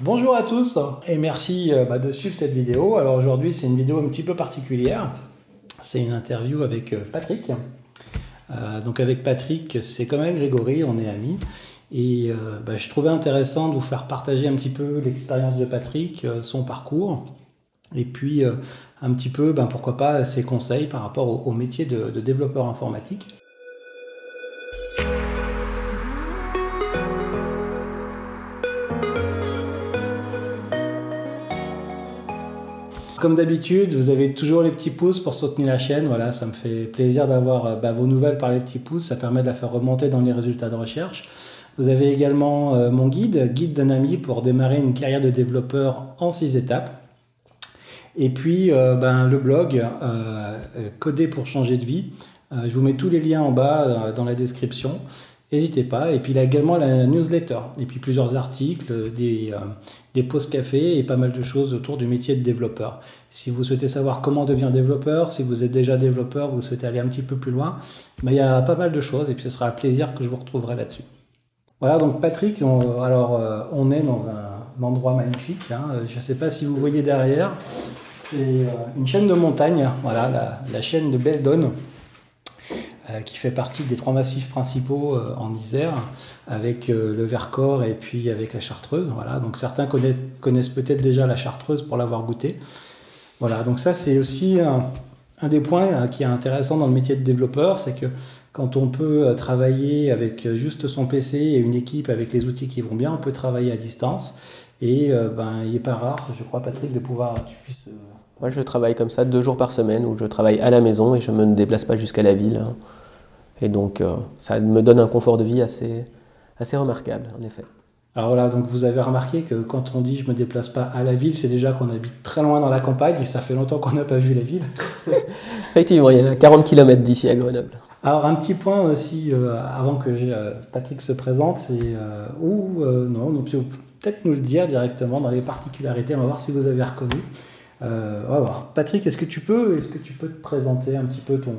Bonjour à tous et merci euh, bah, de suivre cette vidéo. Alors aujourd'hui c'est une vidéo un petit peu particulière. C'est une interview avec euh, Patrick. Euh, donc avec Patrick, c'est comme avec Grégory, on est amis. Et bah, je trouvais intéressant de vous faire partager un petit peu l'expérience de Patrick, son parcours, et puis un petit peu, ben, pourquoi pas, ses conseils par rapport au, métier de développeur informatique. Comme d'habitude, vous avez toujours les petits pouces pour soutenir la chaîne. Voilà, ça me fait plaisir d'avoir euh, bah, vos nouvelles par les petits pouces. Ça permet de la faire remonter dans les résultats de recherche. Vous avez également euh, mon guide, guide d'un ami pour démarrer une carrière de développeur en six étapes. Et puis euh, ben, le blog Coder pour changer de vie. je vous mets tous les liens en bas dans la description. N'hésitez pas. Et puis il a également la newsletter. Et puis plusieurs articles, des, des pauses café et pas mal de choses autour du métier de développeur. Si vous souhaitez savoir comment devenir développeur, si vous êtes déjà développeur, vous souhaitez aller un petit peu plus loin, ben, il y a pas mal de choses. Et puis ce sera un plaisir que je vous retrouverai là-dessus. Voilà, donc Patrick, on, alors euh, on est dans un, endroit magnifique. Hein. Je ne sais pas si vous voyez derrière, c'est euh, une chaîne de montagne, voilà, la, la chaîne de Beldon. Euh, qui fait partie des trois massifs principaux euh, en Isère, avec euh, le Vercors et puis avec la Chartreuse. Voilà, donc certains connaissent, peut-être déjà la Chartreuse pour l'avoir goûté. Voilà, donc ça c'est aussi un, des points qui est intéressant dans le métier de développeur, c'est que quand on peut travailler avec juste son PC et une équipe avec les outils qui vont bien, on peut travailler à distance. Et ben, il n'est pas rare, je crois, Patrick, de pouvoir. Moi, je travaille comme ça deux jours par semaine où je travaille à la maison et je ne me déplace pas jusqu'à la ville. Et donc, euh, ça me donne un confort de vie assez, assez remarquable, en effet. Alors voilà, donc vous avez remarqué que quand on dit je me déplace pas à la ville, c'est déjà qu'on habite très loin dans la campagne et ça fait longtemps qu'on n'a pas vu la ville. Effectivement, il y a 40 km d'ici à Grenoble. Alors un petit point aussi, euh, avant que euh, Patrick se présente, c'est où, non, peut-être nous le dire directement dans les particularités, on va voir si vous avez reconnu. On va voir. Patrick, est-ce que tu peux, est-ce que tu peux te présenter un petit peu ton,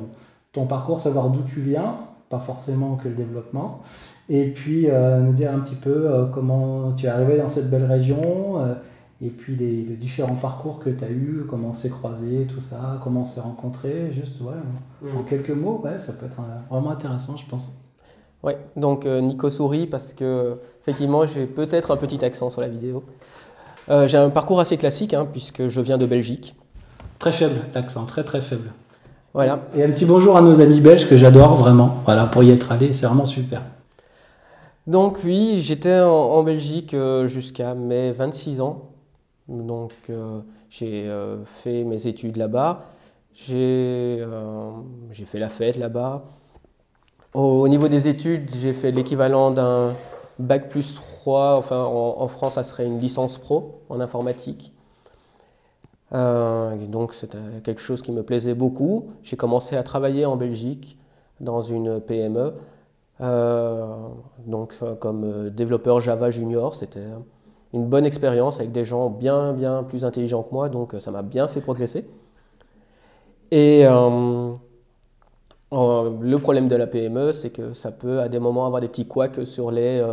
ton parcours, savoir d'où tu viens, pas forcément que le développement, et puis euh, nous dire un petit peu euh, comment tu es arrivé dans cette belle région, euh, et puis les, différents parcours que tu as eu, comment on s'est croisé, tout ça, comment on s'est rencontré, juste ouais, en, mm. quelques mots, ouais, ça peut être vraiment intéressant, je pense. Oui, donc Nico sourit parce que effectivement j'ai peut-être un petit accent sur la vidéo. J'ai un parcours assez classique hein, puisque je viens de Belgique. Très faible l'accent, très très faible. Voilà. Et un petit bonjour à nos amis belges que j'adore vraiment. Voilà, pour y être allé, c'est vraiment super. Donc oui, j'étais en, Belgique euh, jusqu'à mes 26 ans. Donc euh, j'ai euh, fait mes études là-bas. J'ai fait la fête là-bas. Au, niveau des études, j'ai fait l'équivalent d'un bac plus 3. Enfin, en France, ça serait une licence pro en informatique. Euh, donc c'était quelque chose qui me plaisait beaucoup. J'ai commencé à travailler en Belgique dans une PME, euh, donc euh, comme développeur Java junior. C'était une bonne expérience avec des gens bien bien plus intelligents que moi, donc ça m'a bien fait progresser. Et le problème de la PME, c'est que ça peut à des moments avoir des petits couacs sur les,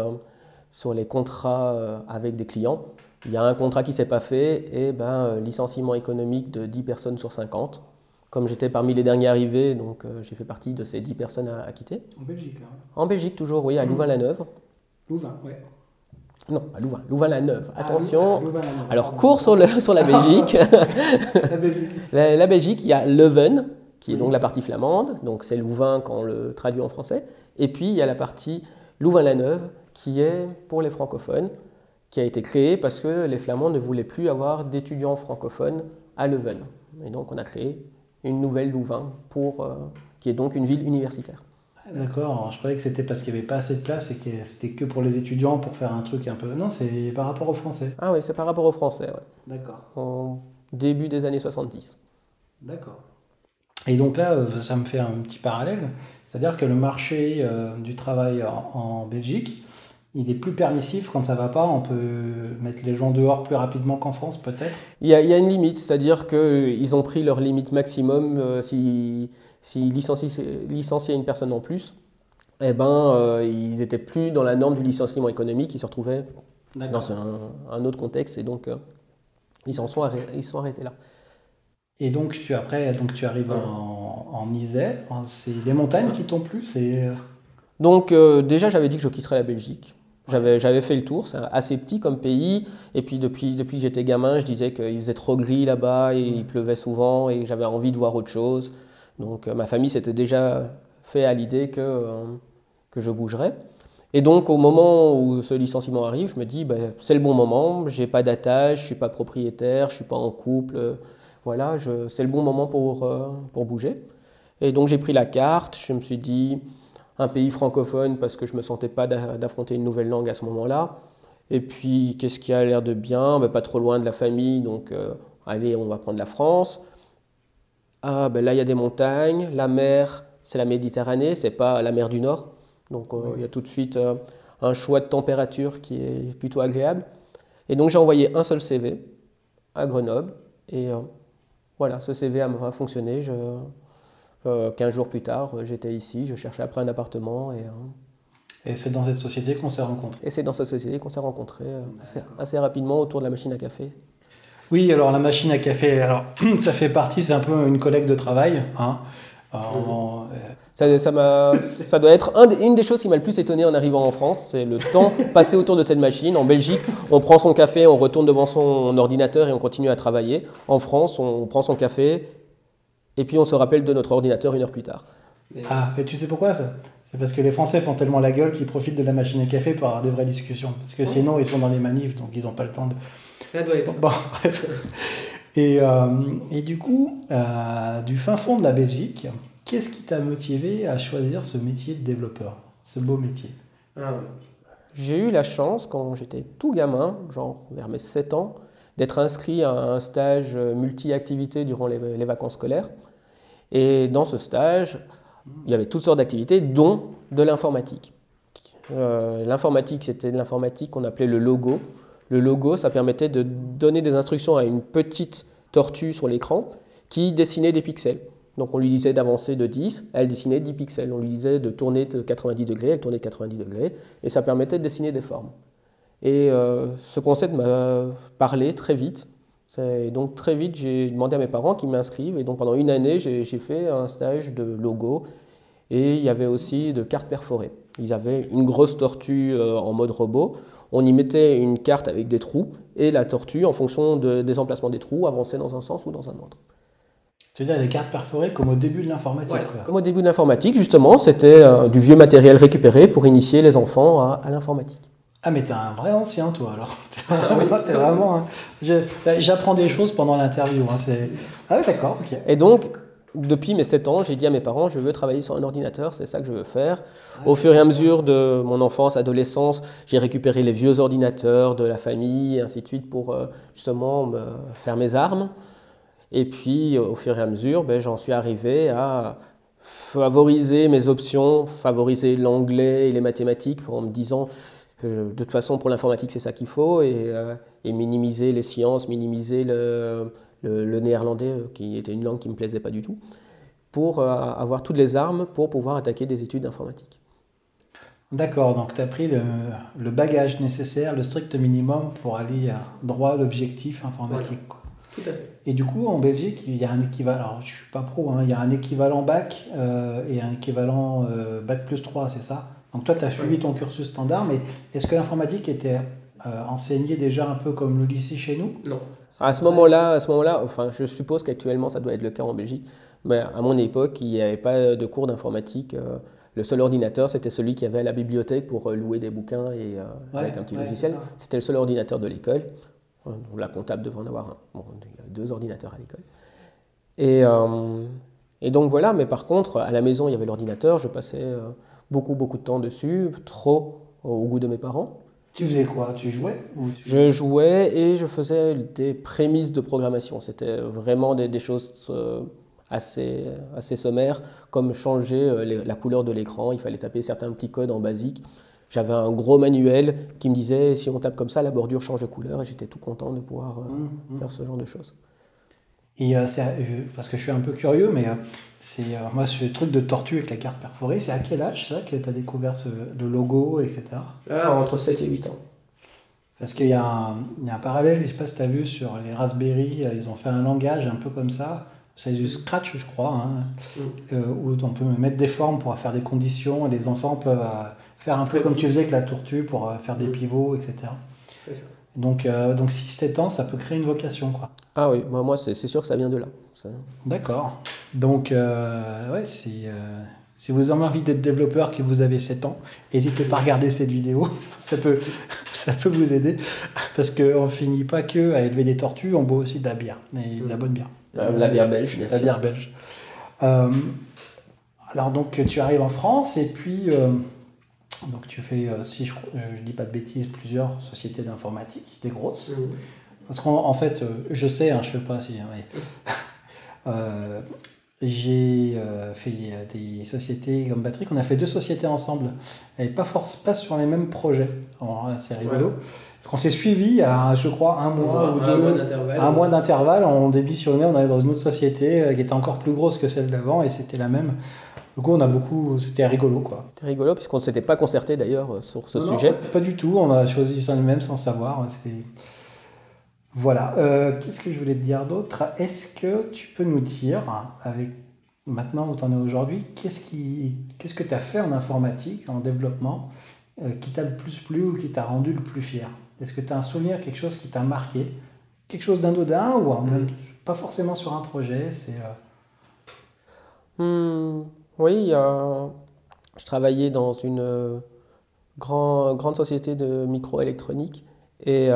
sur les contrats avec des clients il y a un contrat qui ne s'est pas fait et ben, euh, licenciement économique de 10 personnes sur 50. Comme j'étais parmi les derniers arrivés, donc euh, j'ai fait partie de ces 10 personnes à, quitter. En Belgique, là En Belgique, toujours, oui, à mmh. Louvain-la-Neuve. Louvain, oui. Non, à Louvain, Louvain-la-Neuve. Ah, Attention. Alors, cours sur, le, sur la Belgique. la, Belgique. La, Belgique, il y a Leuven, qui est donc la partie flamande, donc c'est Louvain quand on le traduit en français. Et puis, il y a la partie Louvain-la-Neuve, qui est pour les francophones qui a été créé parce que les Flamands ne voulaient plus avoir d'étudiants francophones à Leuven. Et donc on a créé une nouvelle Louvain, pour, euh, qui est donc une ville universitaire. D'accord, je croyais que c'était parce qu'il n'y avait pas assez de place et que c'était que pour les étudiants pour faire un truc un peu. Non, c'est par rapport aux Français. Ah oui, c'est par rapport aux Français, oui. D'accord. Au début des années 70. D'accord. Et donc là, euh, ça me fait un petit parallèle, c'est-à-dire que le marché euh, du travail en Belgique, il est plus permissif quand ça va pas. On peut mettre les gens dehors plus rapidement qu'en France, peut-être. Il, y, a, une limite, c'est-à-dire qu'ils ont pris leur limite maximum. Euh, S'ils si, licenciaient, une personne en plus, eh ben, euh, ils n'étaient plus dans la norme du licenciement économique. Ils se retrouvaient dans un, autre contexte. Et donc, ils, en sont arrêtés, ils sont arrêtés là. Et donc, tu, après, donc, tu arrives en, en Isère. C'est les montagnes qui t'ont plu Donc, déjà, j'avais dit que je quitterais la Belgique. J'avais fait le tour, c'est assez petit comme pays. Et puis depuis, depuis que j'étais gamin, je disais qu'il faisait trop gris là-bas et il pleuvait souvent et j'avais envie de voir autre chose. Donc ma famille s'était déjà fait à l'idée que, que je bougerais. Et donc, au moment où ce licenciement arrive, je me dis, ben, c'est le bon moment, j'ai pas d'attache, je suis pas propriétaire, je suis pas en couple, voilà, c'est le bon moment pour, euh, pour bouger. Et donc, j'ai pris la carte, je me suis dit, un pays francophone parce que je me sentais pas d'affronter une nouvelle langue à ce moment-là. Et puis, qu'est-ce qui a l'air de bien? Ben, Pas trop loin de la famille, donc euh, allez, on va prendre la France. Ah, ben là, il y a des montagnes, la mer, c'est la Méditerranée, c'est pas la mer du Nord. Donc euh, il y a tout de suite un choix de température qui est plutôt agréable. Et donc j'ai envoyé un seul CV à Grenoble. Et voilà, ce CV a, fonctionné. Je, 15 jours plus tard, j'étais ici, je cherchais après un appartement. Et, et c'est dans cette société qu'on s'est rencontrés Et c'est dans cette société qu'on s'est rencontrés assez, rapidement autour de la machine à café. Oui, alors la machine à café, alors ça fait partie, c'est un peu une collègue de travail. Hein. Ça, ça, doit être une des choses qui m'a le plus étonné en arrivant en France, c'est le temps passé autour de cette machine. En Belgique, on prend son café, on retourne devant son ordinateur et on continue à travailler. En France, on prend son café et puis on se rappelle de notre ordinateur une heure plus tard. Ah, et tu sais pourquoi ça? C'est parce que les Français font tellement la gueule qu'ils profitent de la machine à café pour avoir des vraies discussions. Parce que sinon, ils sont dans les manifs, donc ils n'ont pas le temps de. Ça doit être. Bon, bref. Et, euh, et, du coup, euh, du fin fond de la Belgique, Qu'est-ce qui t'a motivé à choisir ce métier de développeur, ce beau métier? Ah. J'ai eu la chance, quand j'étais tout gamin, genre vers mes 7 ans, d'être inscrit à un stage multi-activités durant les, vacances scolaires. Et dans ce stage, il y avait toutes sortes d'activités, dont de l'informatique. Euh, l'informatique, c'était de l'informatique qu'on appelait le logo. Le logo, ça permettait de donner des instructions à une petite tortue sur l'écran qui dessinait des pixels. Donc on lui disait d'avancer de 10, elle dessinait 10 pixels. On lui disait de tourner de 90 degrés, elle tournait de 90 degrés, et ça permettait de dessiner des formes. Et euh, ce concept m'a parlé très vite. Et donc très vite, j'ai demandé à mes parents qu'ils m'inscrivent. Et donc pendant une année, j'ai fait un stage de logo. Et il y avait aussi de cartes perforées. Ils avaient une grosse tortue euh, en mode robot. On y mettait une carte avec des trous. Et la tortue, en fonction des emplacements des trous, avançait dans un sens ou dans un autre. Tu veux dire des cartes perforées comme au début de l'informatique Comme au début de l'informatique, justement, c'était euh, du vieux matériel récupéré pour initier les enfants à, l'informatique. Ah mais t'es un vrai ancien toi alors. T'es vraiment. Bah, j'apprends des choses pendant l'interview. Hein, ah oui d'accord. ok. Et donc depuis mes 7 ans, j'ai dit à mes parents, je veux travailler sur un ordinateur, c'est ça que je veux faire. Au fur et à mesure de mon enfance, adolescence, j'ai récupéré les vieux ordinateurs de la famille, et ainsi de suite, pour euh, justement me faire mes armes. Et puis, au fur et à mesure, ben, j'en suis arrivé à favoriser mes options, favoriser l'anglais et les mathématiques en me disant que de toute façon, pour l'informatique, c'est ça qu'il faut, et, euh, minimiser les sciences, minimiser le, néerlandais, euh, qui était une langue qui ne me plaisait pas du tout, pour euh, avoir toutes les armes pour pouvoir attaquer des études d'informatique. D'accord, donc tu as pris le, bagage nécessaire, le strict minimum pour aller droit à l'objectif informatique. Et du coup, en Belgique, il y a un équivalent, alors je suis pas pro, hein, il y a un équivalent bac euh, et un équivalent euh, bac plus 3, c'est ça? Donc toi, tu as suivi ton cursus standard, mais est-ce que l'informatique était euh, enseignée déjà un peu comme le lycée chez nous? Non. À ce moment-là, à ce moment-là, enfin, je suppose qu'actuellement, ça doit être le cas en Belgique, mais à mon époque, il n'y avait pas de cours d'informatique. le seul ordinateur, c'était celui qui avait à la bibliothèque pour louer des bouquins et avec un petit logiciel. C'était le seul ordinateur de l'école. La comptable devait en avoir un. Bon, il y a deux ordinateurs à l'école. Et, euh, et, donc voilà, mais par contre, à la maison, il y avait l'ordinateur, je passais euh, beaucoup, beaucoup de temps dessus, trop au goût de mes parents. Tu faisais quoi? Tu jouais Je jouais et je faisais des prémices de programmation. C'était vraiment des, choses euh, assez, assez sommaires, comme changer la couleur de l'écran. Il fallait taper certains petits codes en basique. J'avais un gros manuel qui me disait si on tape comme ça, la bordure change de couleur et j'étais tout content de pouvoir euh, mmh, mmh. faire ce genre de choses. Et euh, euh, parce que je suis un peu curieux, mais c'est moi ce truc de tortue avec la carte perforée, c'est à quel âge ça que tu as découvert le logo, etc. Ah, entre 7 et 8 ans. Parce qu'il y, a un parallèle, je ne sais pas si tu as vu, sur les Raspberry, ils ont fait un langage un peu comme ça. C'est du Scratch, je crois, hein, mm. où on peut mettre des formes pour faire des conditions et les enfants peuvent faire un peu comme tu faisais avec la tortue pour faire des mm. pivots, etc. Ça. Donc, donc 6-7 ans, ça peut créer une vocation. Quoi. Ah oui, moi c'est sûr que ça vient de là. D'accord. Donc, ouais, c'est si vous avez envie d'être développeur, que vous avez 7 ans, n'hésitez pas à regarder cette vidéo. Ça peut, ça peut vous aider. Parce qu'on ne finit pas que à élever des tortues, on boit aussi de la bière. Et de la bonne bière. La, bière belge, bien La bière belge. Euh, alors, donc, tu arrives en France et puis. Euh, donc, tu fais, euh, si je ne dis pas de bêtises, plusieurs sociétés d'informatique, des grosses. Parce qu'en fait, je sais, hein, je ne fais pas si. J'ai euh, fait euh, des sociétés comme Patrick. On a fait deux sociétés ensemble, et pas, force, pas sur les mêmes projets. C'est rigolo. Parce qu'on s'est suivi à, je crois, un mois ou deux. Un mois d'intervalle. On démissionnait, on allait dans une autre société euh, qui était encore plus grosse que celle d'avant, et c'était la même. Du coup, on a beaucoup. C'était rigolo, quoi. C'était rigolo, puisqu'on ne s'était pas concerté d'ailleurs sur ce sujet. pas, du tout. On a choisi ça nous-mêmes sans savoir. Voilà. Euh, qu'est-ce que je voulais te dire d'autre? Est-ce que tu peux nous dire, avec maintenant où tu en es aujourd'hui, qu'est-ce, qui, qu'est-ce que tu as fait en informatique, en développement, euh, qui t'a le plus plu ou qui t'a rendu le plus fier? Est-ce que tu as un souvenir, quelque chose qui t'a marqué? Quelque chose d'anodin ou pas forcément sur un projet c'est, euh, hmm, Oui, je travaillais dans une grand, grande société de microélectronique et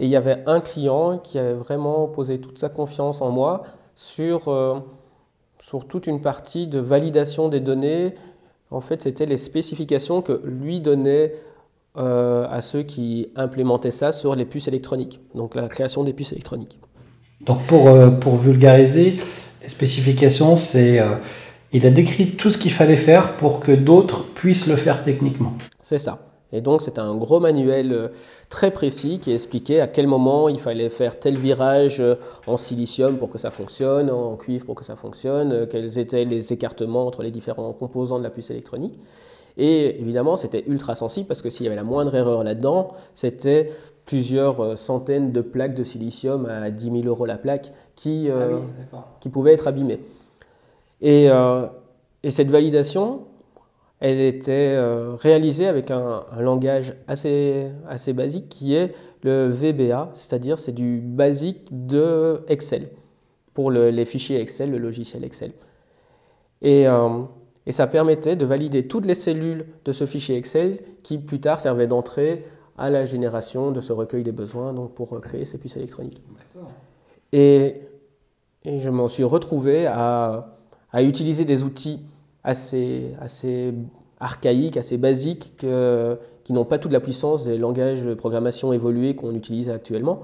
et il y avait un client qui avait vraiment posé toute sa confiance en moi sur, euh, sur toute une partie de validation des données. En fait, c'était les spécifications que lui donnait euh, à ceux qui implémentaient ça sur les puces électroniques, donc la création des puces électroniques. Donc pour, euh, pour vulgariser, les spécifications, c'est... il a décrit tout ce qu'il fallait faire pour que d'autres puissent le faire techniquement. C'est ça. Et donc c'est un gros manuel euh, très précis qui expliquait à quel moment il fallait faire tel virage euh, en silicium pour que ça fonctionne, en cuivre pour que ça fonctionne, euh, quels étaient les écartements entre les différents composants de la puce électronique. Et évidemment, c'était ultra sensible parce que s'il y avait la moindre erreur là-dedans, c'était plusieurs centaines de plaques de silicium à 10 000 euros la plaque qui, ah qui pouvaient être abîmées. Et, et cette validation, elle était euh, réalisée avec un, langage assez, assez basique qui est le VBA, c'est-à-dire c'est du basique de Excel, pour les fichiers Excel, le logiciel Excel. Euh, et, ça permettait de valider toutes les cellules de ce fichier Excel qui plus tard servaient d'entrée à la génération de ce recueil des besoins donc pour créer ces puces électroniques. Et, et, je m'en suis retrouvé à, à utiliser des outils assez, assez archaïques, assez basiques, qui n'ont pas toute la puissance des langages de programmation évolués qu'on utilise actuellement,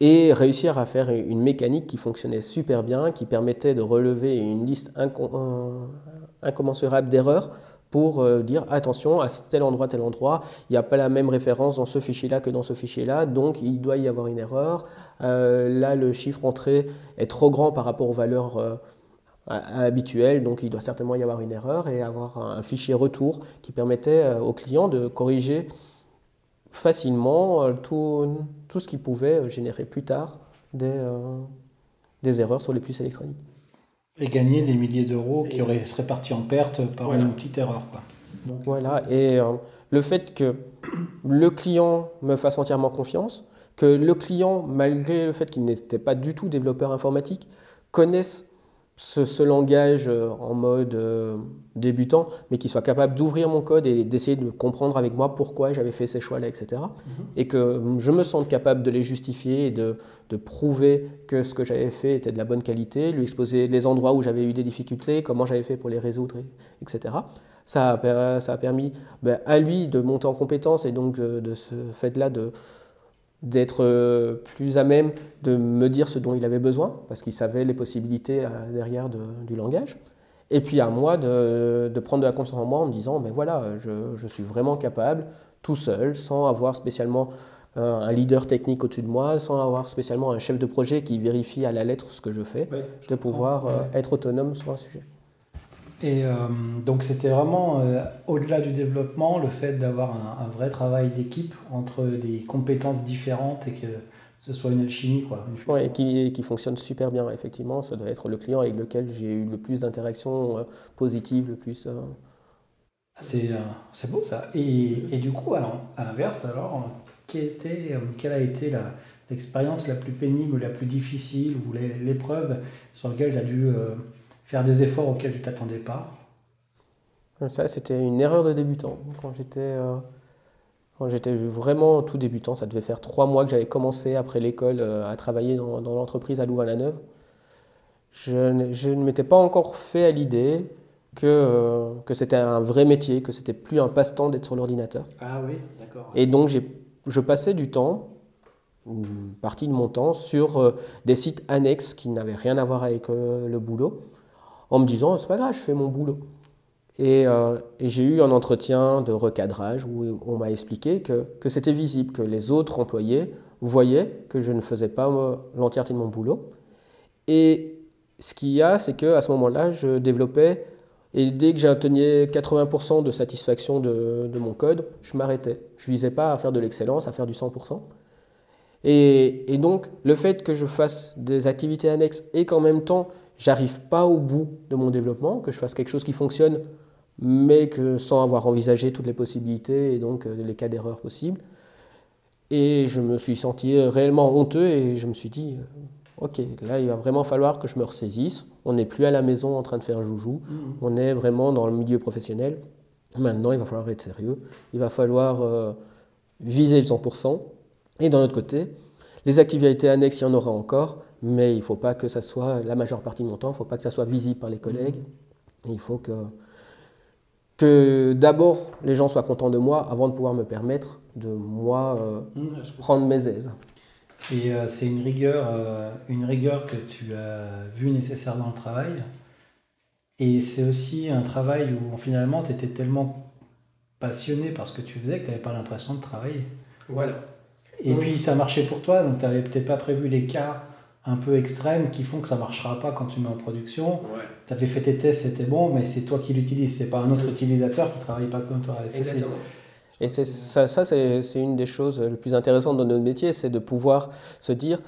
et réussir à faire une mécanique qui fonctionnait super bien, qui permettait de relever une liste incommensurable d'erreurs pour euh, dire attention à tel endroit, tel endroit, il n'y a pas la même référence dans ce fichier-là que dans ce fichier-là, donc il doit y avoir une erreur. Euh, là, le chiffre entré est trop grand par rapport aux valeurs euh, habituel, donc il doit certainement y avoir une erreur et avoir un fichier retour qui permettait euh, au client de corriger facilement euh, tout, tout ce qui pouvait euh, générer plus tard des, des erreurs sur les puces électroniques. Et gagner des milliers d'euros qui auraient, seraient partis en perte par une petite erreur. Quoi. Donc, voilà, et le fait que le client me fasse entièrement confiance, que le client, malgré le fait qu'il n'était pas du tout développeur informatique, connaisse ce, langage euh, en mode euh, débutant, mais qui soit capable d'ouvrir mon code et d'essayer de comprendre avec moi pourquoi j'avais fait ces choix-là, etc. Mhm. Et que je me sente capable de les justifier et de, prouver que ce que j'avais fait était de la bonne qualité, lui exposer les endroits où j'avais eu des difficultés, comment j'avais fait pour les résoudre, etc. Ça a, ça a permis ben, à lui de monter en compétence et donc euh, de ce fait-là de d'être euh, plus à même de me dire ce dont il avait besoin, parce qu'il savait les possibilités euh, derrière du langage. Et puis à moi de, prendre de la confiance en moi en me disant, ben voilà, je, suis vraiment capable, tout seul, sans avoir spécialement un leader technique au-dessus de moi, sans avoir spécialement un chef de projet qui vérifie à la lettre ce que je fais, de pouvoir euh, être autonome sur un sujet. Et euh, donc c'était vraiment, euh, au-delà du développement, le fait d'avoir un, vrai travail d'équipe entre des compétences différentes et que ce soit une alchimie. Quoi, Oui, qui, qui fonctionne super bien, effectivement. Ça doit être le client avec lequel j'ai eu le plus d'interactions positives, le plus... C'est beau ça. Et, et, du coup, alors, à l'inverse, alors, était, quelle a été la, l'expérience la plus pénible, la plus difficile, ou l'épreuve sur laquelle as dû euh, faire des efforts auxquels tu t'attendais pas Ça, c'était une erreur de débutant. Quand j'étais euh, j'étais vraiment tout débutant, ça devait faire trois mois que j'avais commencé après l'école euh, à travailler dans, l'entreprise à Louvain-la-Neuve. Je, je, ne m'étais pas encore fait à l'idée que, que c'était un vrai métier, que c'était plus un passe-temps d'être sur l'ordinateur. Ah oui, d'accord. Et donc, je passais du temps une partie de mon temps sur euh, des sites annexes qui n'avaient rien à voir avec euh, le boulot, en me disant c'est pas grave, je fais mon boulot. Euh, et, j'ai eu un entretien de recadrage où on m'a expliqué que, que c'était visible, que les autres employés voyaient que je ne faisais pas l'entièreté de mon boulot. Et ce qu'il y a, c'est qu'à ce moment-là, je développais, et dès que j'atteignais 80% de satisfaction de, de, mon code, je m'arrêtais. Je ne visais pas à faire de l'excellence, à faire du 100%. Et, donc, le fait que je fasse des activités annexes et qu'en même temps, j'arrive pas au bout de mon développement, que je fasse quelque chose qui fonctionne, mais que sans avoir envisagé toutes les possibilités et donc euh, les cas d'erreur possibles. Et je me suis senti réellement honteux et je me suis dit, euh, ok, là, il va vraiment falloir que je me ressaisisse. On n'est plus à la maison en train de faire joujou, mmh. on est vraiment dans le milieu professionnel. Maintenant, il va falloir être sérieux, il va falloir euh, viser le 100%. Et d'un autre côté, les activités annexes, il y en aura encore, mais il ne faut pas que ça soit la majeure partie de mon temps, il ne faut pas que ça soit visible par les collègues. Il faut que, que d'abord les gens soient contents de moi avant de pouvoir me permettre de moi euh, mmh, prendre mes aises. Et euh, c'est une rigueur, euh, une rigueur que tu as vue nécessaire dans le travail. Et c'est aussi un travail où finalement tu étais tellement passionné par ce que tu faisais que tu n'avais pas l'impression de travailler. Voilà. Et puis ça marchait pour toi, donc tu n'avais peut-être pas prévu les cas un peu extrêmes qui font que ça ne marchera pas quand tu mets en production. Tu avais fait tes tests, c'était bon, mais c'est toi qui l'utilises, c'est pas un autre utilisateur qui ne travaille pas comme toi. Exactement. Et c'est ça, ça c'est une des choses les plus intéressantes dans notre métier, c'est de pouvoir se dire,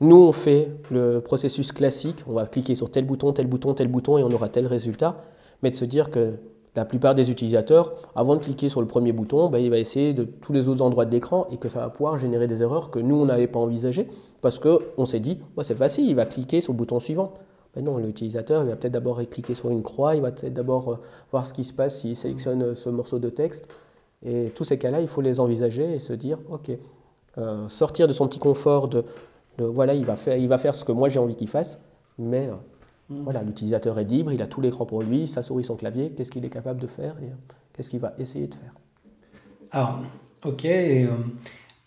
nous on fait le processus classique, on va cliquer sur tel bouton, tel bouton, tel bouton et on aura tel résultat, mais de se dire que la plupart des utilisateurs, avant de cliquer sur le premier bouton, ben, il va essayer de tous les autres endroits de l'écran et que ça va pouvoir générer des erreurs que nous, on n'avait pas envisagées parce qu'on s'est dit, c'est facile, il va cliquer sur le bouton suivant. Mais non, l'utilisateur, il va peut-être d'abord cliquer sur une croix, il va peut-être d'abord euh, voir ce qui se passe s'il sélectionne euh, ce morceau de texte. Et tous ces cas-là, il faut les envisager et se dire, OK, euh, sortir de son petit confort de, voilà, il va, faire, il va faire ce que moi j'ai envie qu'il fasse, mais Mm. Voilà, l'utilisateur est libre, il a tout l'écran pour lui, sa souris, son clavier, qu'est-ce qu'il est capable de faire et euh, qu'est-ce qu'il va essayer de faire. Alors, ok,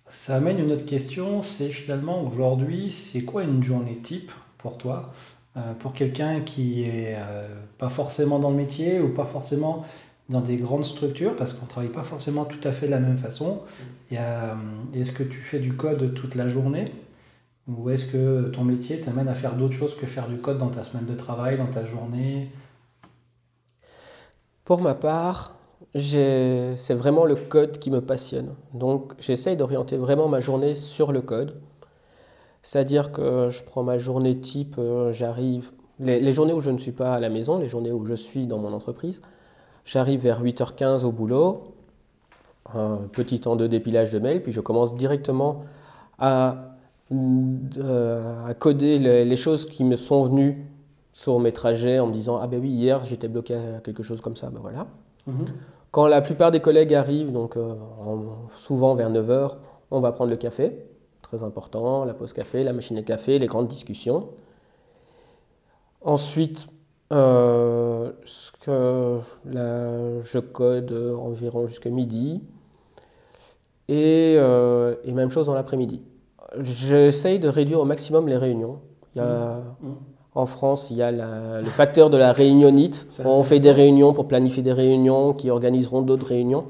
ça amène une autre question, c'est finalement aujourd'hui, c'est quoi une journée type pour toi euh, Pour quelqu'un qui est pas forcément dans le métier ou pas forcément dans des grandes structures, parce qu'on ne travaille pas forcément tout à fait de la même façon. Mm. Est-ce que tu fais du code toute la journée? Ou est-ce que ton métier t'amène à faire d'autres choses que faire du code dans ta semaine de travail, dans ta journée? Pour ma part, c'est vraiment le code qui me passionne. Donc j'essaye d'orienter vraiment ma journée sur le code. C'est-à-dire que je prends ma journée type, euh, j'arrive... Les, journées où je ne suis pas à la maison, les journées où je suis dans mon entreprise, j'arrive vers 8h15 au boulot, un petit temps de dépilage de mail, puis je commence directement à à coder les, choses qui me sont venues sur mes trajets en me disant Ah ben oui, hier j'étais bloqué à quelque chose comme ça, ben voilà. Mhm. Quand la plupart des collègues arrivent, donc euh, souvent vers 9h, on va prendre le café, très important, la pause café, la machine à café, les grandes discussions. Ensuite, euh, ce que, je code environ jusqu'à midi. Et, euh, même chose dans l'après-midi. J'essaye de réduire au maximum les réunions. Mmh. En France, il y a le facteur de la réunionite. On fait des réunions pour planifier des réunions qui organiseront d'autres réunions.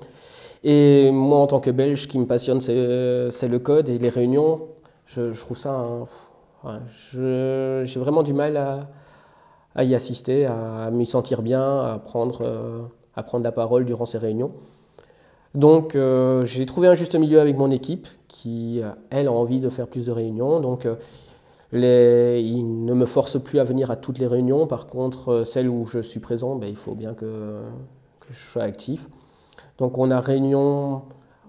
Et moi, en tant que Belge, ce qui me passionne, c'est le code et les réunions. Je, trouve ça. J'ai vraiment du mal à, à y assister, à m'y sentir bien, à prendre, à prendre la parole durant ces réunions. Donc j'ai trouvé un juste milieu avec mon équipe qui, elle, a envie de faire plus de réunions. Donc les, ils ne me forcent plus à venir à toutes les réunions. Par contre, celles où je suis présent, ben, il faut bien que, que, je sois actif. Donc on a réunion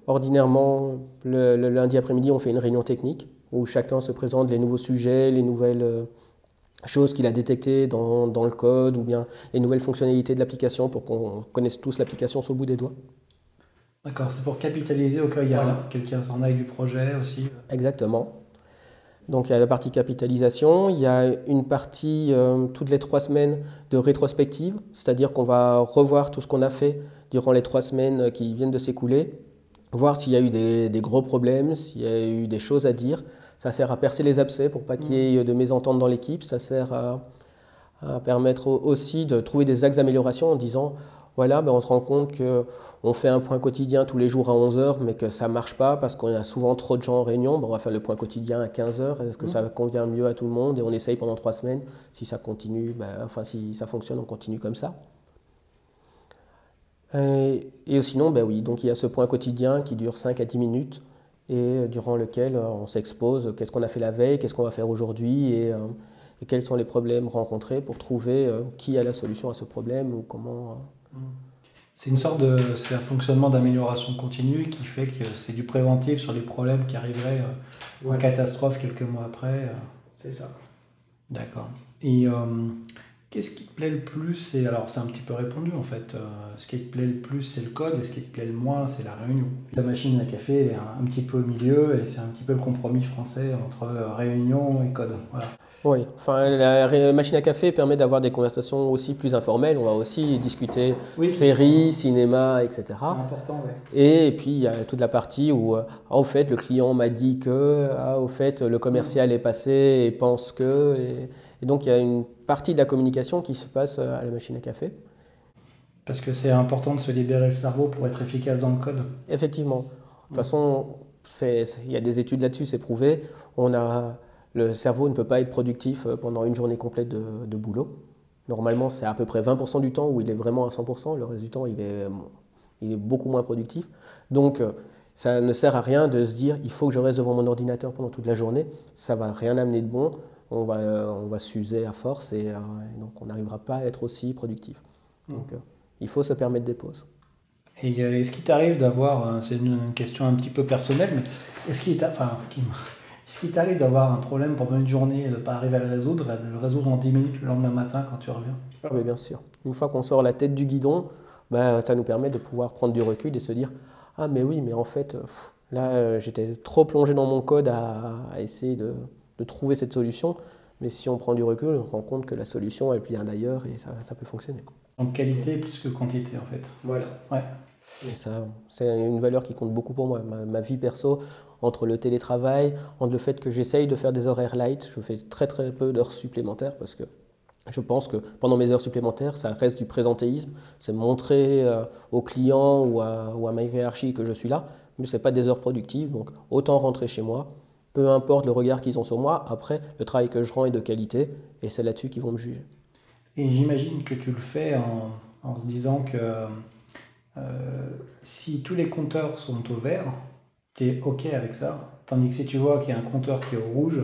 ordinairement le, lundi après-midi, on fait une réunion technique où chacun se présente les nouveaux sujets, les nouvelles euh, choses qu'il a détectées dans, dans, le code ou bien les nouvelles fonctionnalités de l'application pour qu'on connaisse tous l'application sur le bout des doigts. D'accord, c'est pour capitaliser au cas où il y a quelqu'un s'en aille du projet aussi. Exactement. Donc il y a la partie capitalisation, il y a une partie euh, toutes les trois semaines de rétrospective, c'est-à-dire qu'on va revoir tout ce qu'on a fait durant les trois semaines qui viennent de s'écouler, voir s'il y a eu des, gros problèmes, s'il y a eu des choses à dire. Ça sert à percer les abcès pour pas qu'il y ait de mésentente dans l'équipe, ça sert à, à permettre aussi de trouver des axes d'amélioration en disant voilà, ben on se rend compte qu'on fait un point quotidien tous les jours à 11h, mais que ça ne marche pas parce qu'on a souvent trop de gens en réunion. Ben on va faire le point quotidien à 15h. Est-ce que ça convient mieux à tout le monde? Et on essaye pendant trois semaines. Si ça continue, ben, enfin, si ça fonctionne, on continue comme ça. Et, sinon, ben oui, donc il y a ce point quotidien qui dure 5 à 10 minutes et durant lequel euh, on s'expose qu'est-ce qu'on a fait la veille, qu'est-ce qu'on va faire aujourd'hui? Et, euh, et, quels sont les problèmes rencontrés pour trouver euh, qui a la solution à ce problème ou comment c'est une sorte de c'est un fonctionnement d'amélioration continue qui fait que c'est du préventif sur des problèmes qui arriveraient euh, en catastrophe quelques mois après. Euh. C'est ça. D'accord. Et euh, qu'est-ce qui te plaît le plus et alors c'est un petit peu répondu en fait. ce qui te plaît le plus c'est le code et ce qui te plaît le moins c'est la réunion. La machine à café elle est un, un petit peu au milieu et c'est un petit peu le compromis français entre réunion et code. Voilà. Oui, enfin, la machine à café permet d'avoir des conversations aussi plus informelles. On va aussi discuter séries, cinéma, etc. C'est important, oui. Et, puis, il y a toute la partie où, ah, au fait, le client m'a dit que, ah, au fait, le commercial est passé et pense que. Et, donc, il y a une partie de la communication qui se passe à la machine à café. Parce que c'est important de se libérer le cerveau pour être efficace dans le code. Effectivement. De toute façon, il y a des études là-dessus, c'est prouvé. On a le cerveau ne peut pas être productif euh, pendant une journée complète de, boulot. Normalement, c'est à peu près 20% du temps où il est vraiment à 100%, le reste du temps, il est, il est beaucoup moins productif. Donc, euh, ça ne sert à rien de se dire il faut que je reste devant mon ordinateur pendant toute la journée. Ça va rien amener de bon. On va, euh, on va s'user à force et, donc on n'arrivera pas à être aussi productif. Mmh. Donc, il faut se permettre des pauses. Et est-ce qu'il t'arrive d'avoir, c'est une, question un petit peu personnelle, mais est-ce qu'il t'arrive, enfin, t'arrive d'avoir un problème pendant une journée et de ne pas arriver à le résoudre, de le résoudre en 10 minutes le lendemain matin quand tu reviens? Ah Oui, bien sûr. Une fois qu'on sort la tête du guidon, bah, ça nous permet de pouvoir prendre du recul et se dire Ah, mais oui, mais en fait, là, euh, j'étais trop plongé dans mon code à, essayer de, trouver cette solution. Mais si on prend du recul, on se rend compte que la solution, elle vient d'ailleurs et ça, ça peut fonctionner. En qualité plus que quantité, en fait. Voilà. Ouais. Et ça, c'est une valeur qui compte beaucoup pour moi. Ma, vie perso, entre le télétravail, entre le fait que j'essaye de faire des horaires light, je fais très très peu d'heures supplémentaires parce que je pense que pendant mes heures supplémentaires, ça reste du présentéisme, c'est montrer euh, au client ou à, ou à, ma hiérarchie que je suis là, mais ce n'est pas des heures productives, donc autant rentrer chez moi, peu importe le regard qu'ils ont sur moi, après, le travail que je rends est de qualité, et c'est là-dessus qu'ils vont me juger. Et j'imagine que tu le fais en, en se disant que euh, si tous les compteurs sont au vert, tu es OK avec ça. Tandis que si tu vois qu'il y a un compteur qui est au rouge,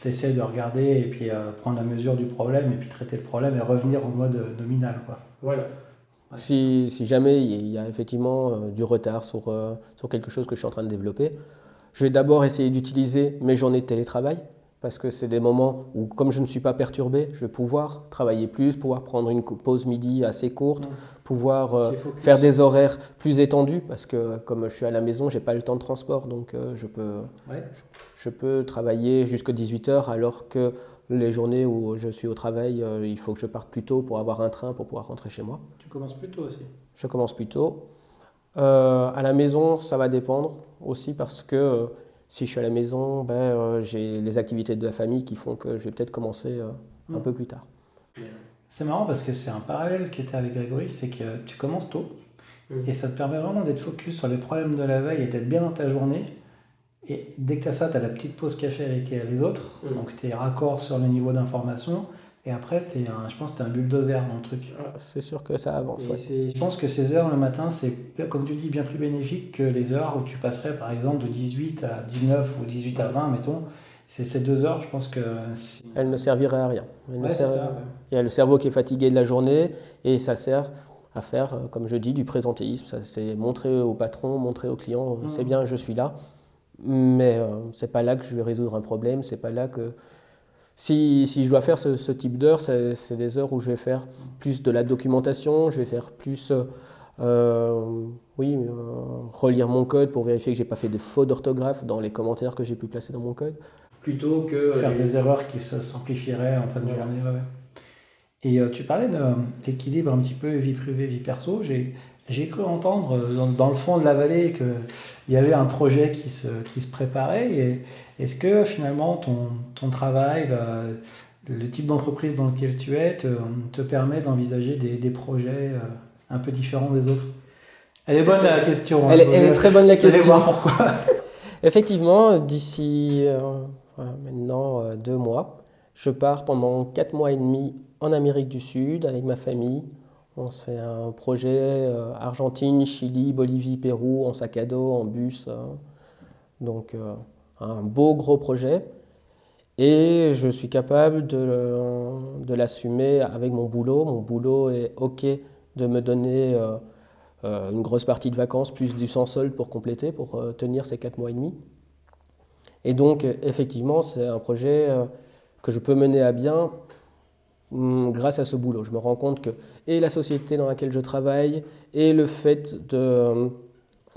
tu essaies de regarder et puis euh, prendre la mesure du problème et puis traiter le problème et revenir au mode nominal. Quoi. Voilà. Si, si, jamais il y a effectivement euh, du retard sur, sur quelque chose que je suis en train de développer, je vais d'abord essayer d'utiliser mes journées de télétravail parce que c'est des moments où, comme je ne suis pas perturbé, je vais pouvoir travailler plus, pouvoir prendre une pause midi assez courte, pouvoir euh, faire des horaires plus étendus, parce que comme je suis à la maison, je n'ai pas le temps de transport, donc euh, je, peux, je, peux travailler jusqu'à 18h, alors que les journées où je suis au travail, euh, il faut que je parte plus tôt pour avoir un train pour pouvoir rentrer chez moi. Tu commences plus tôt aussi. Je commence plus tôt. à la maison, ça va dépendre aussi parce que si je suis à la maison, ben, euh, j'ai les activités de la famille qui font que je vais peut-être commencer euh, un mm. peu plus tard. C'est marrant parce que c'est un parallèle qui était avec Grégory, c'est que tu commences tôt mm. et ça te permet vraiment d'être focus sur les problèmes de la veille et d'être bien dans ta journée. Et dès que tu as ça, tu as la petite pause café avec les autres, mm. donc tu es raccord sur le niveau d'information. Et après, es un, je pense que tu es un bulldozer dans le truc. C'est sûr que ça avance. Je pense que ces heures le matin, c'est, comme tu dis, bien plus bénéfique que les heures où tu passerais, par exemple, de 18 à 19 ou 18 à 20, mettons. C'est ces deux heures, je pense que. Elles ne serviraient à rien. Il y a le cerveau qui est fatigué de la journée et ça sert à faire, euh, comme je dis, du présentéisme. C'est montrer au patron, montrer au client, mmh. c'est bien, je suis là. Mais euh, c'est pas là que je vais résoudre un problème, c'est pas là que si, si, je dois faire ce, type d'heures, c'est des heures où je vais faire plus de la documentation, je vais faire plus, euh, oui, euh, relire mon code pour vérifier que j'ai pas fait des fautes d'orthographe dans les commentaires que j'ai pu placer dans mon code. Plutôt que faire des erreurs qui se simplifieraient en fin de journée. Et euh, tu parlais de l'équilibre un petit peu vie privée, vie perso. J'ai j'ai cru entendre dans, le fond de la vallée qu'il y avait un projet qui se, qui se préparait. Et est-ce que finalement ton, ton travail, le, type d'entreprise dans lequel tu es, te, te permet d'envisager des, des, projets euh, un peu différents des autres? Elle est bonne la question. Hein, elle, est très bonne la question. voir pourquoi. Effectivement, d'ici euh, maintenant euh, deux mois, je pars pendant quatre mois et demi en Amérique du Sud avec ma famille on se fait un projet euh, Argentine, Chili, Bolivie, Pérou en sac à dos, en bus. Hein. donc un beau gros projet. Et je suis capable de, l'assumer avec mon boulot. Mon boulot est OK de me donner euh, une grosse partie de vacances, plus du sans solde pour compléter, pour tenir ces quatre mois et demi. Et donc, effectivement, c'est un projet que je peux mener à bien Mm, grâce à ce boulot. Je me rends compte que et la société dans laquelle je travaille et le fait de,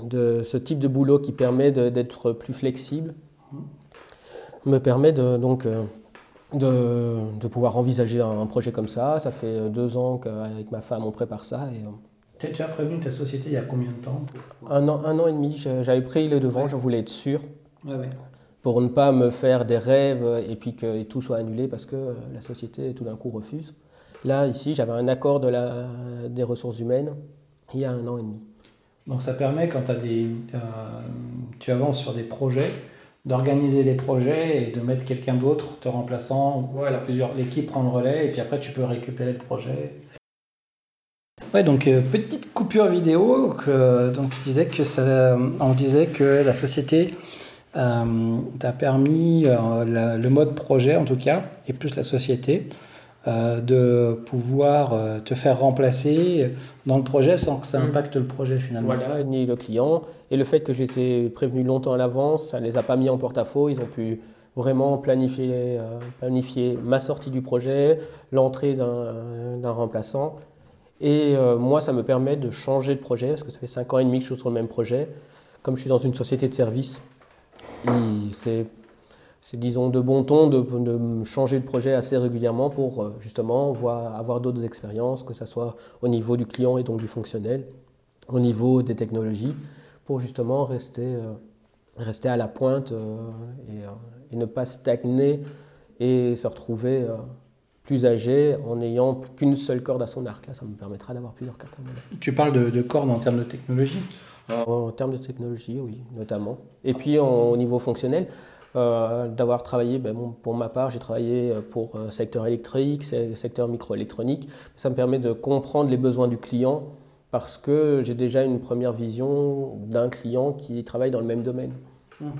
de ce type de boulot qui permet d'être plus flexible me permet de, donc euh, de, de, pouvoir envisager un, projet comme ça. Ça fait deux ans qu'avec ma femme on prépare ça. Et, euh, tu as prévenu ta société il y a combien de temps un an, un an et demi, j'avais pris le devant, je voulais être sûr. Ouais, ouais pour ne pas me faire des rêves et puis que tout soit annulé parce que la société tout d'un coup refuse. Là, ici, j'avais un accord de la, des ressources humaines il y a un an et demi. Donc ça permet, quand as des, euh, tu avances sur des projets, d'organiser les projets et de mettre quelqu'un d'autre te remplaçant. Voilà. Plusieurs, l'équipe prend le relais et puis après tu peux récupérer le projet. Ouais, donc euh, petite coupure vidéo. Que, donc disait que ça, on disait que la société euh, t'a permis, euh, le mode projet en tout cas, et plus la société, de pouvoir te faire remplacer dans le projet sans que ça mm. impacte le projet finalement. Voilà, ni le client. Et le fait que je les ai prévenus longtemps à l'avance, ça ne les a pas mis en porte-à-faux. Ils ont pu vraiment planifier, planifier ma sortie du projet, l'entrée d'un remplaçant. Et moi, ça me permet de changer de projet, parce que ça fait 5 ans et demi que je suis sur le même projet. Comme je suis dans une société de service, c'est, disons, de bon ton de, changer de projet assez régulièrement pour euh, justement voir, avoir d'autres expériences, que ce soit au niveau du client et donc du fonctionnel, au niveau des technologies, pour justement rester, euh, rester à la pointe euh, et, ne pas stagner et se retrouver plus âgé en n'ayant qu'une seule corde à son arc. Là, ça me permettra d'avoir plusieurs cartes. Tu parles de, de cordes en termes de technologie? En termes de technologie, oui, notamment. Et puis au niveau fonctionnel, d'avoir travaillé, ben, pour ma part, j'ai travaillé pour euh, secteur électrique, secteur microélectronique. Ça me permet de comprendre les besoins du client parce que j'ai déjà une première vision d'un client qui travaille dans le même domaine. Mmh.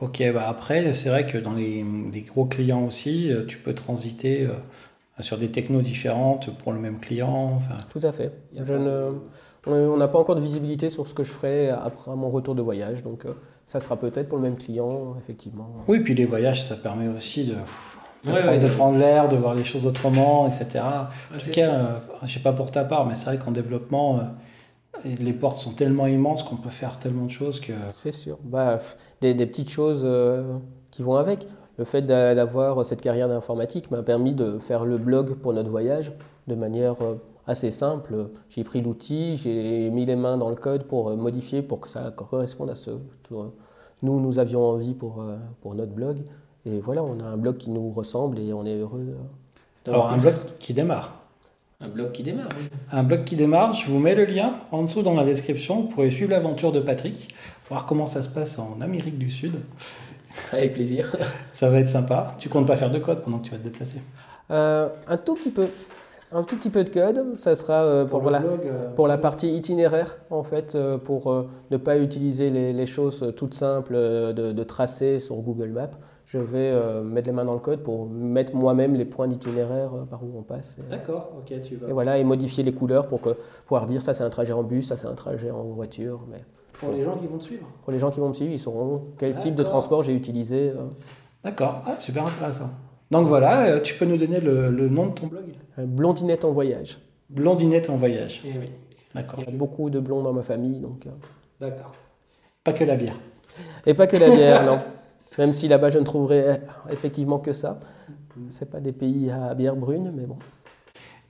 Ok, bah après, c'est vrai que dans les, les, gros clients aussi, euh, tu peux transiter sur des technos différentes pour le même client. Enfin, Tout à fait. Je ne on n'a pas encore de visibilité sur ce que je ferai après mon retour de voyage, donc euh, ça sera peut-être pour le même client, effectivement. Oui, puis les voyages, ça permet aussi de, prendre l'air, de voir les choses autrement, etc. en tout cas, euh, je ne sais pas pour ta part, mais c'est vrai qu'en développement, euh, les portes sont tellement immenses qu'on peut faire tellement de choses que... C'est sûr. Bah, des, petites choses qui vont avec. Le fait d'avoir cette carrière d'informatique m'a permis de faire le blog pour notre voyage de manière assez simple. J'ai pris l'outil, j'ai mis les mains dans le code pour euh, modifier pour que ça corresponde à ce que nous, nous avions envie pour, euh, pour notre blog. Et voilà, on a un blog qui nous ressemble et on est heureux. Alors, un blog qui démarre. Un blog qui démarre, oui. Un blog qui démarre, je vous mets le lien en dessous dans la description. Vous pourrez suivre l'aventure de Patrick, voir comment ça se passe en Amérique du Sud. Avec plaisir. Ça va être sympa. Tu comptes pas faire de code pendant que tu vas te déplacer Un tout petit peu. Un tout petit peu de code, ça sera pour, pour, la, pour la partie itinéraire, en fait, pour ne pas utiliser les, choses toutes simples de, de tracer sur Google Maps je vais euh, mettre les mains dans le code pour mettre moi-même les points d'itinéraire euh, par où on passe. D'accord, ok, tu vas. Et voilà, et modifier les couleurs pour que, pouvoir dire ça c'est un trajet en bus, ça c'est un trajet en voiture. Mais, pour les gens qui vont te suivre Pour les gens qui vont me suivre, ils sauront quel type de transport j'ai utilisé. Euh. D'accord, ah, super intéressant. Donc voilà, tu peux nous donner le, nom de ton blog Blondinette en voyage. Blondinette en voyage. Eh oui. D'accord. Il y a beaucoup de blonds dans ma famille, donc. D'accord. Pas que la bière. Et pas que la bière, non. Même si là-bas, je ne trouverai effectivement que ça. Ce pas des pays à bière brune, mais bon.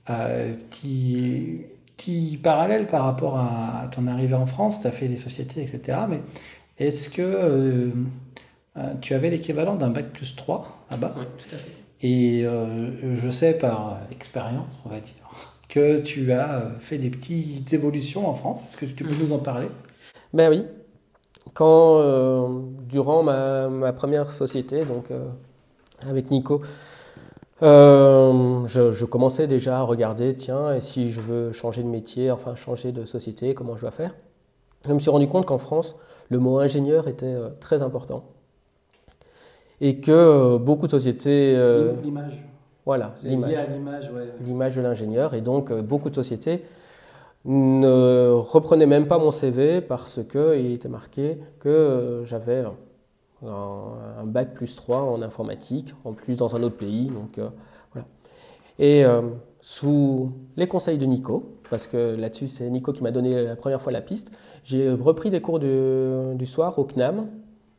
Euh, petit, parallèle par rapport à ton arrivée en France, tu as fait les sociétés, etc. Mais est-ce que euh, euh, tu avais l'équivalent d'un bac plus 3 là-bas Oui, tout à fait. Et euh, je sais par expérience, on va dire, que tu as fait des petites évolutions en France. Est-ce que tu peux mm. nous en parler? Ben oui quand, euh, durant ma, première société, donc euh, avec Nico, euh, je, commençais déjà à regarder, tiens, et si je veux changer de métier, enfin changer de société, comment je dois faire? Je me suis rendu compte qu'en France, le mot ingénieur était très important. Et que beaucoup de sociétés... l'image. Voilà, l'image. L'image de l'ingénieur. Et donc, beaucoup de sociétés ne reprenait même pas mon CV parce qu'il était marqué que euh, j'avais un, bac plus 3 en informatique, en plus dans un autre pays. Donc, euh, voilà. Et euh, sous les conseils de Nico, parce que là-dessus c'est Nico qui m'a donné la première fois la piste, j'ai repris des cours du, soir au CNAM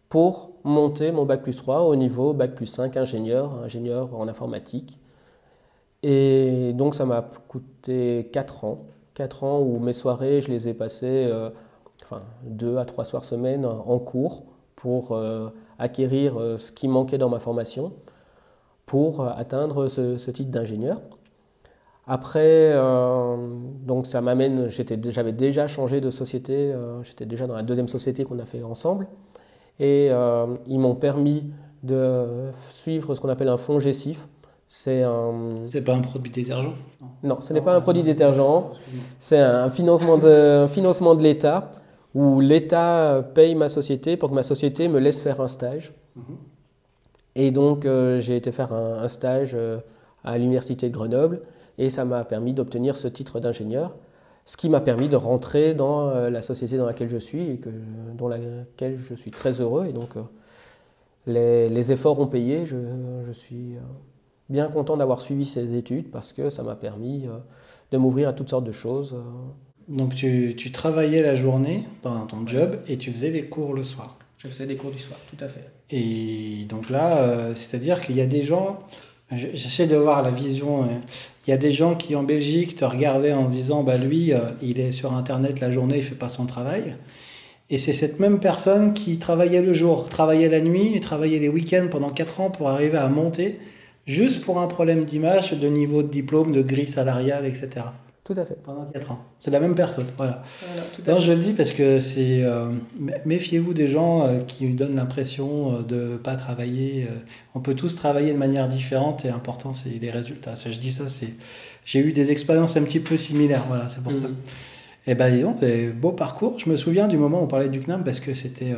pour monter mon bac plus 3 au niveau bac plus 5 ingénieur, ingénieur en informatique. Et donc ça m'a coûté 4 ans 4 ans où mes soirées, je les ai passées euh, enfin, deux à trois soirs semaine en cours pour euh, acquérir euh, ce qui manquait dans ma formation pour atteindre ce, titre d'ingénieur. Après, donc ça m'amène, j'avais déjà changé de société, j'étais déjà dans la deuxième société qu'on a fait ensemble, et ils m'ont permis de suivre ce qu'on appelle un fonds GESIF, c'est un... C'est pas un produit détergent? Non, ce n'est pas un produit détergent. C'est un financement de, financement de l'État où l'État paye ma société pour que ma société me laisse faire un stage. Mhm. Et donc, euh, j'ai été faire un, stage euh, à l'Université de Grenoble et ça m'a permis d'obtenir ce titre d'ingénieur, ce qui m'a permis de rentrer dans euh, la société dans laquelle je suis et que, dans laquelle je suis très heureux. Et donc, les, les, efforts ont payé. Je, je suis bien content d'avoir suivi ces études parce que ça m'a permis euh, de m'ouvrir à toutes sortes de choses. Euh. Donc tu, tu, travaillais la journée dans ton job et tu faisais les cours le soir. Je faisais des cours du soir, tout à fait. Et donc là, euh, c'est-à-dire qu'il y a des gens, j'essaie de voir la vision, il y a des gens qui en Belgique te regardaient en disant, bah lui, il est sur Internet la journée, il fait pas son travail. Et c'est cette même personne qui travaillait le jour, travaillait la nuit et travaillait les week-ends pendant 4 ans pour arriver à monter juste pour un problème d'image, de niveau de diplôme, de grille salariale, etc. Tout à fait. Pendant 4 ans. C'est la même personne. Voilà. voilà je le dis parce que c'est. Euh, méfiez-vous des gens euh, qui donnent l'impression euh, de ne pas travailler. on peut tous travailler de manière différente et important, c'est les résultats. Ça, je dis ça, c'est. J'ai eu des expériences un petit peu similaires. Voilà, c'est pour ça. Et eh ben, disons, c'est beau parcours. Je me souviens du moment où on parlait du CNAM parce que c'était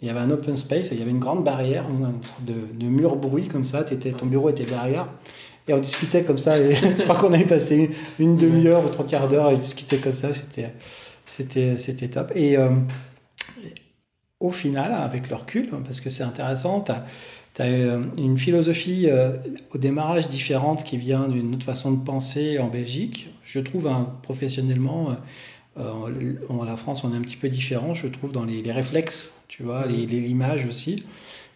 il y avait un open space, il y avait une grande barrière, une sorte de, mur bruit comme ça, étais, ton bureau était derrière. Et on discutait comme ça, et je crois qu'on avait passé une, demi-heure ou trois quarts d'heure à discuter comme ça, c'était, c'était, c'était top. Et euh, au final, avec le recul, parce que c'est intéressant, tu as, euh, une philosophie euh, au démarrage différente qui vient d'une autre façon de penser en Belgique. Je trouve hein, professionnellement, en la France, on est un petit peu différent, je trouve, dans les, les réflexes tu vois, l'image aussi.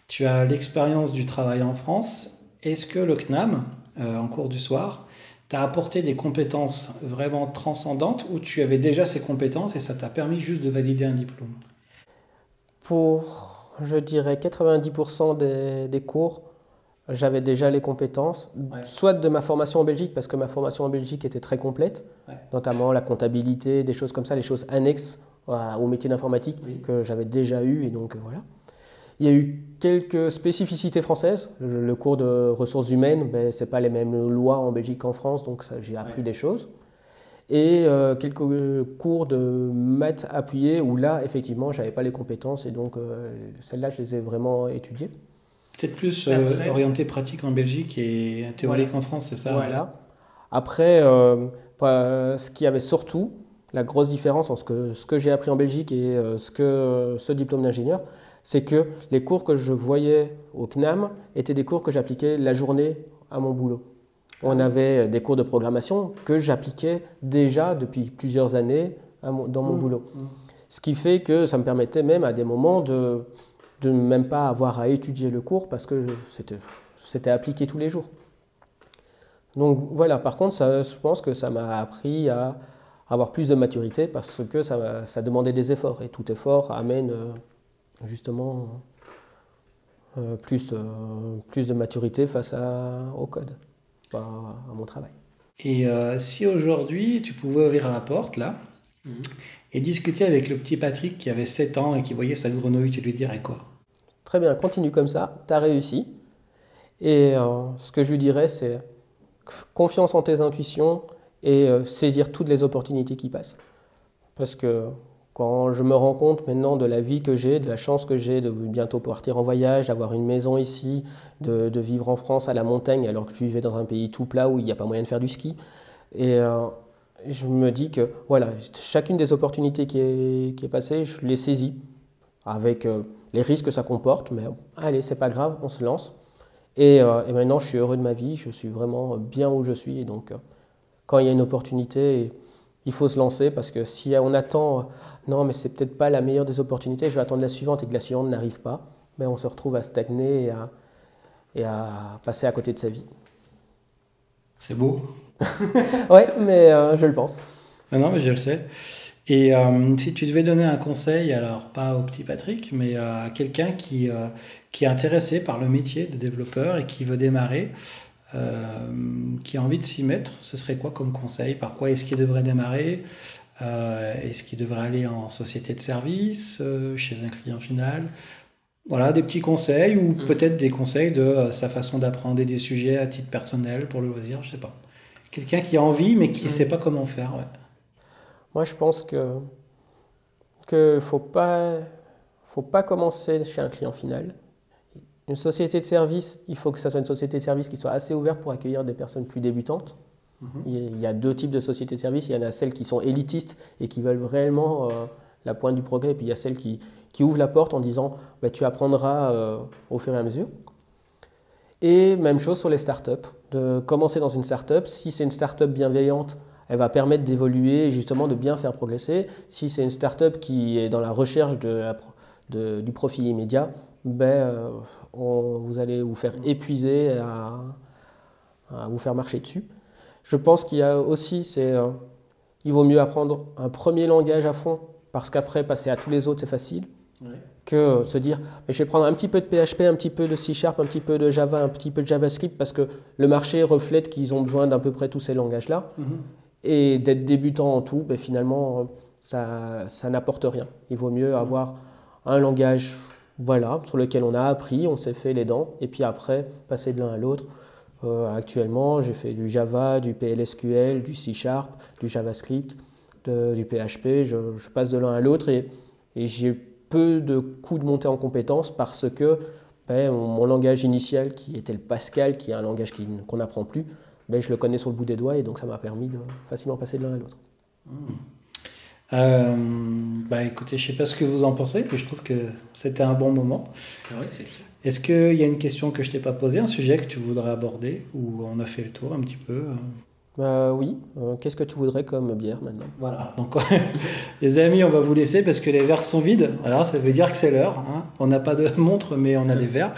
Tu as l'expérience du travail en France. Est-ce que le CNAM, euh, en cours du soir, t'a apporté des compétences vraiment transcendantes ou tu avais déjà ces compétences et ça t'a permis juste de valider un diplôme? Pour, je dirais, 90% des, des, cours, j'avais déjà les compétences, soit de ma formation en Belgique, parce que ma formation en Belgique était très complète, notamment la comptabilité, des choses comme ça, les choses annexes au métier d'informatique que j'avais déjà eu et donc voilà. Il y a eu quelques spécificités françaises. Le cours de ressources humaines, ben, ce n'est pas les mêmes lois en Belgique qu'en France, donc j'ai appris des choses. Et euh, quelques cours de maths appuyés où là, effectivement, je n'avais pas les compétences et donc euh, celles-là, je les ai vraiment étudiées. Peut-être plus euh, orienté pratique en Belgique et théorique en France, c'est ça Voilà. Après, ce qui y avait surtout, la grosse différence entre ce que, ce que j'ai appris en Belgique et ce, que, ce diplôme d'ingénieur, c'est que les cours que je voyais au CNAM étaient des cours que j'appliquais la journée à mon boulot. On avait des cours de programmation que j'appliquais déjà depuis plusieurs années dans mon mmh. boulot. Mmh. Ce qui fait que ça me permettait même à des moments de ne même pas avoir à étudier le cours parce que c'était appliqué tous les jours. Donc voilà, par contre, ça, je pense que ça m'a appris à avoir plus de maturité parce que ça, ça demandait des efforts et tout effort amène euh, justement euh, plus, de, plus de maturité face à, au code, à, mon travail. Et euh, si aujourd'hui tu pouvais ouvrir la porte là mhm. et discuter avec le petit Patrick qui avait 7 ans et qui voyait sa grenouille, tu lui dirais quoi? Très bien, continue comme ça, tu as réussi. Et euh, ce que je lui dirais, c'est confiance en tes intuitions et saisir toutes les opportunités qui passent. Parce que quand je me rends compte maintenant de la vie que j'ai, de la chance que j'ai de bientôt partir en voyage, d'avoir une maison ici, de, vivre en France à la montagne alors que je vivais dans un pays tout plat où il n'y a pas moyen de faire du ski. Et euh, je me dis que voilà, chacune des opportunités qui est, passée, je les saisis avec euh, les risques que ça comporte, mais allez, c'est pas grave, on se lance. Et, euh, et, maintenant, je suis heureux de ma vie, je suis vraiment bien où je suis. Et donc, quand il y a une opportunité, il faut se lancer parce que si on attend, non, mais c'est peut-être pas la meilleure des opportunités, je vais attendre la suivante et que la suivante n'arrive pas, mais on se retrouve à stagner et à, passer à côté de sa vie. C'est beau. oui, mais euh, je le pense. Non, non, mais je le sais. Et euh, si tu devais donner un conseil, alors pas au petit Patrick, mais à quelqu'un qui, euh, qui est intéressé par le métier de développeur et qui veut démarrer, euh, qui a envie de s'y mettre, ce serait quoi comme conseil? Par quoi est-ce qu'il devrait démarrer? Euh, Est-ce qu'il devrait aller en société de service, euh, chez un client final? Voilà, des petits conseils ou mm. peut-être des conseils de sa façon d'apprendre des sujets à titre personnel pour le loisir, je sais pas. Quelqu'un qui a envie mais qui ne mm. sait pas comment faire. Moi, je pense que ne faut pas faut pas commencer chez un client final. Une société de service, il faut que ça soit une société de service qui soit assez ouverte pour accueillir des personnes plus débutantes. Mhm. Il y a deux types de sociétés de service. Il y en a celles qui sont élitistes et qui veulent réellement euh, la pointe du progrès. Et puis il y a celles qui, qui ouvrent la porte en disant bah, tu apprendras euh, au fur et à mesure. Et même chose sur les startups. De commencer dans une startup, si c'est une startup bienveillante, elle va permettre d'évoluer et justement de bien faire progresser. Si c'est une startup qui est dans la recherche de, du profit immédiat, ben, euh, vous allez vous faire épuiser à, vous faire marcher dessus. Je pense qu'il y a aussi, c'est, euh, il vaut mieux apprendre un premier langage à fond, parce qu'après, passer à tous les autres, c'est facile, que se dire, je vais prendre un petit peu de PHP, un petit peu de C Sharp, un petit peu de Java, un petit peu de JavaScript, parce que le marché reflète qu'ils ont besoin d'à peu près tous ces langages-là. Mhm. Et d'être débutant en tout, ben, finalement, ça, ça n'apporte rien. Il vaut mieux avoir un langage voilà, sur lequel on a appris, on s'est fait les dents, et puis après, passer de l'un à l'autre. Euh, actuellement, j'ai fait du Java, du PLSQL, du C Sharp, du JavaScript, du PHP, je, passe de l'un à l'autre et, j'ai peu de coups de montée en compétences parce que ben, mon, langage initial, qui était le Pascal, qui est un langage qu'on n'apprend plus, ben, je le connais sur le bout des doigts et donc ça m'a permis de facilement passer de l'un à l'autre. Mmh. Euh, bah écoutez, je sais pas ce que vous en pensez, mais je trouve que c'était un bon moment. Ah Est-ce qu'il y a une question que je t'ai pas posée, un sujet que tu voudrais aborder, ou on a fait le tour un petit peu? Bah, Oui. Euh, qu'est-ce que tu voudrais comme bière maintenant? Voilà. Donc, les amis, on va vous laisser parce que les verres sont vides. Alors, ça veut dire que c'est l'heure. Hein. On n'a pas de montre, mais on a des verres.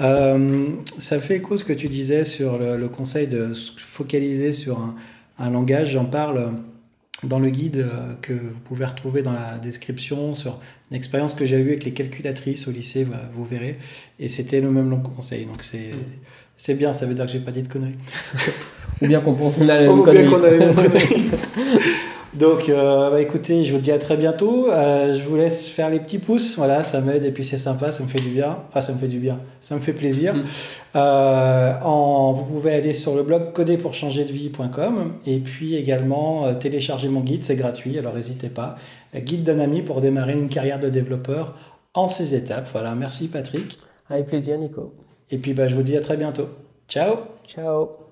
Euh, ça fait écho ce que tu disais sur le, conseil de se focaliser sur un, un langage. J'en parle dans le guide euh, que vous pouvez retrouver dans la description sur une expérience que j'ai eue avec les calculatrices au lycée, vous verrez. Et c'était le même long conseil. Donc c'est, c'est bien, ça veut dire que j'ai pas dit de conneries. Ou bien qu'on a les mêmes conneries. Donc, euh, bah, écoutez, je vous dis à très bientôt. Euh, je vous laisse faire les petits pouces. Voilà, ça m'aide et puis c'est sympa, ça me fait du bien. Enfin, ça me fait du bien, ça me fait plaisir. Mm. Euh, en, vous pouvez aller sur le blog coderpourchangerdevie.com et puis également télécharger mon guide, c'est gratuit, alors n'hésitez pas. Guide d'un ami pour démarrer une carrière de développeur en six étapes. Voilà, merci Patrick. Avec plaisir, Nico. Et puis, bah, je vous dis à très bientôt. Ciao. Ciao.